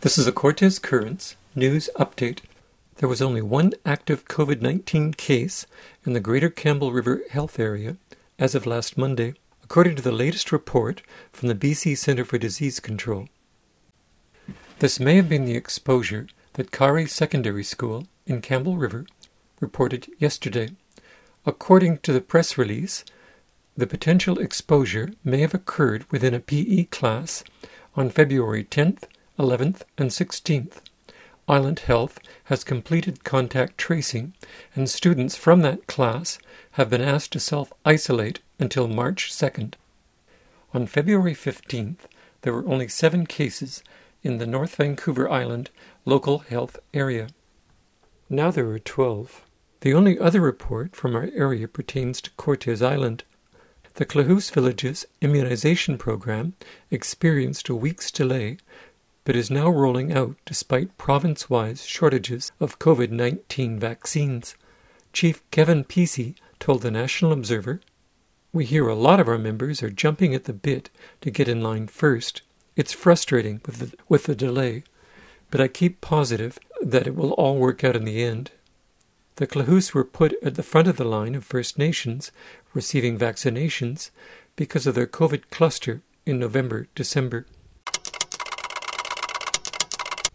This is a Cortes Currents news update. There was only one active COVID 19 case in the Greater Campbell River Health Area as of last Monday, according to the latest report from the BC Centre for Disease Control. This may have been the exposure that Carihi Secondary School in Campbell River reported yesterday. According to the press release, the potential exposure may have occurred within a PE class on February 10th 11th, and 16th. Island Health has completed contact tracing, and students from that class have been asked to self isolate until March 2nd. On February 15th, there were only seven cases in the North Vancouver Island local health area. Now there are 12. The only other report from our area pertains to Cortes Island. The Klahoose Village's immunization program experienced a week's delay but is now rolling out despite province wide shortages of COVID 19 vaccines. Chief Kevin Peacey told the National Observer We hear a lot of our members are jumping at the bit to get in line first. It's frustrating with the, with the delay, but I keep positive that it will all work out in the end. The Klahoose were put at the front of the line of First Nations receiving vaccinations because of their COVID cluster in November December.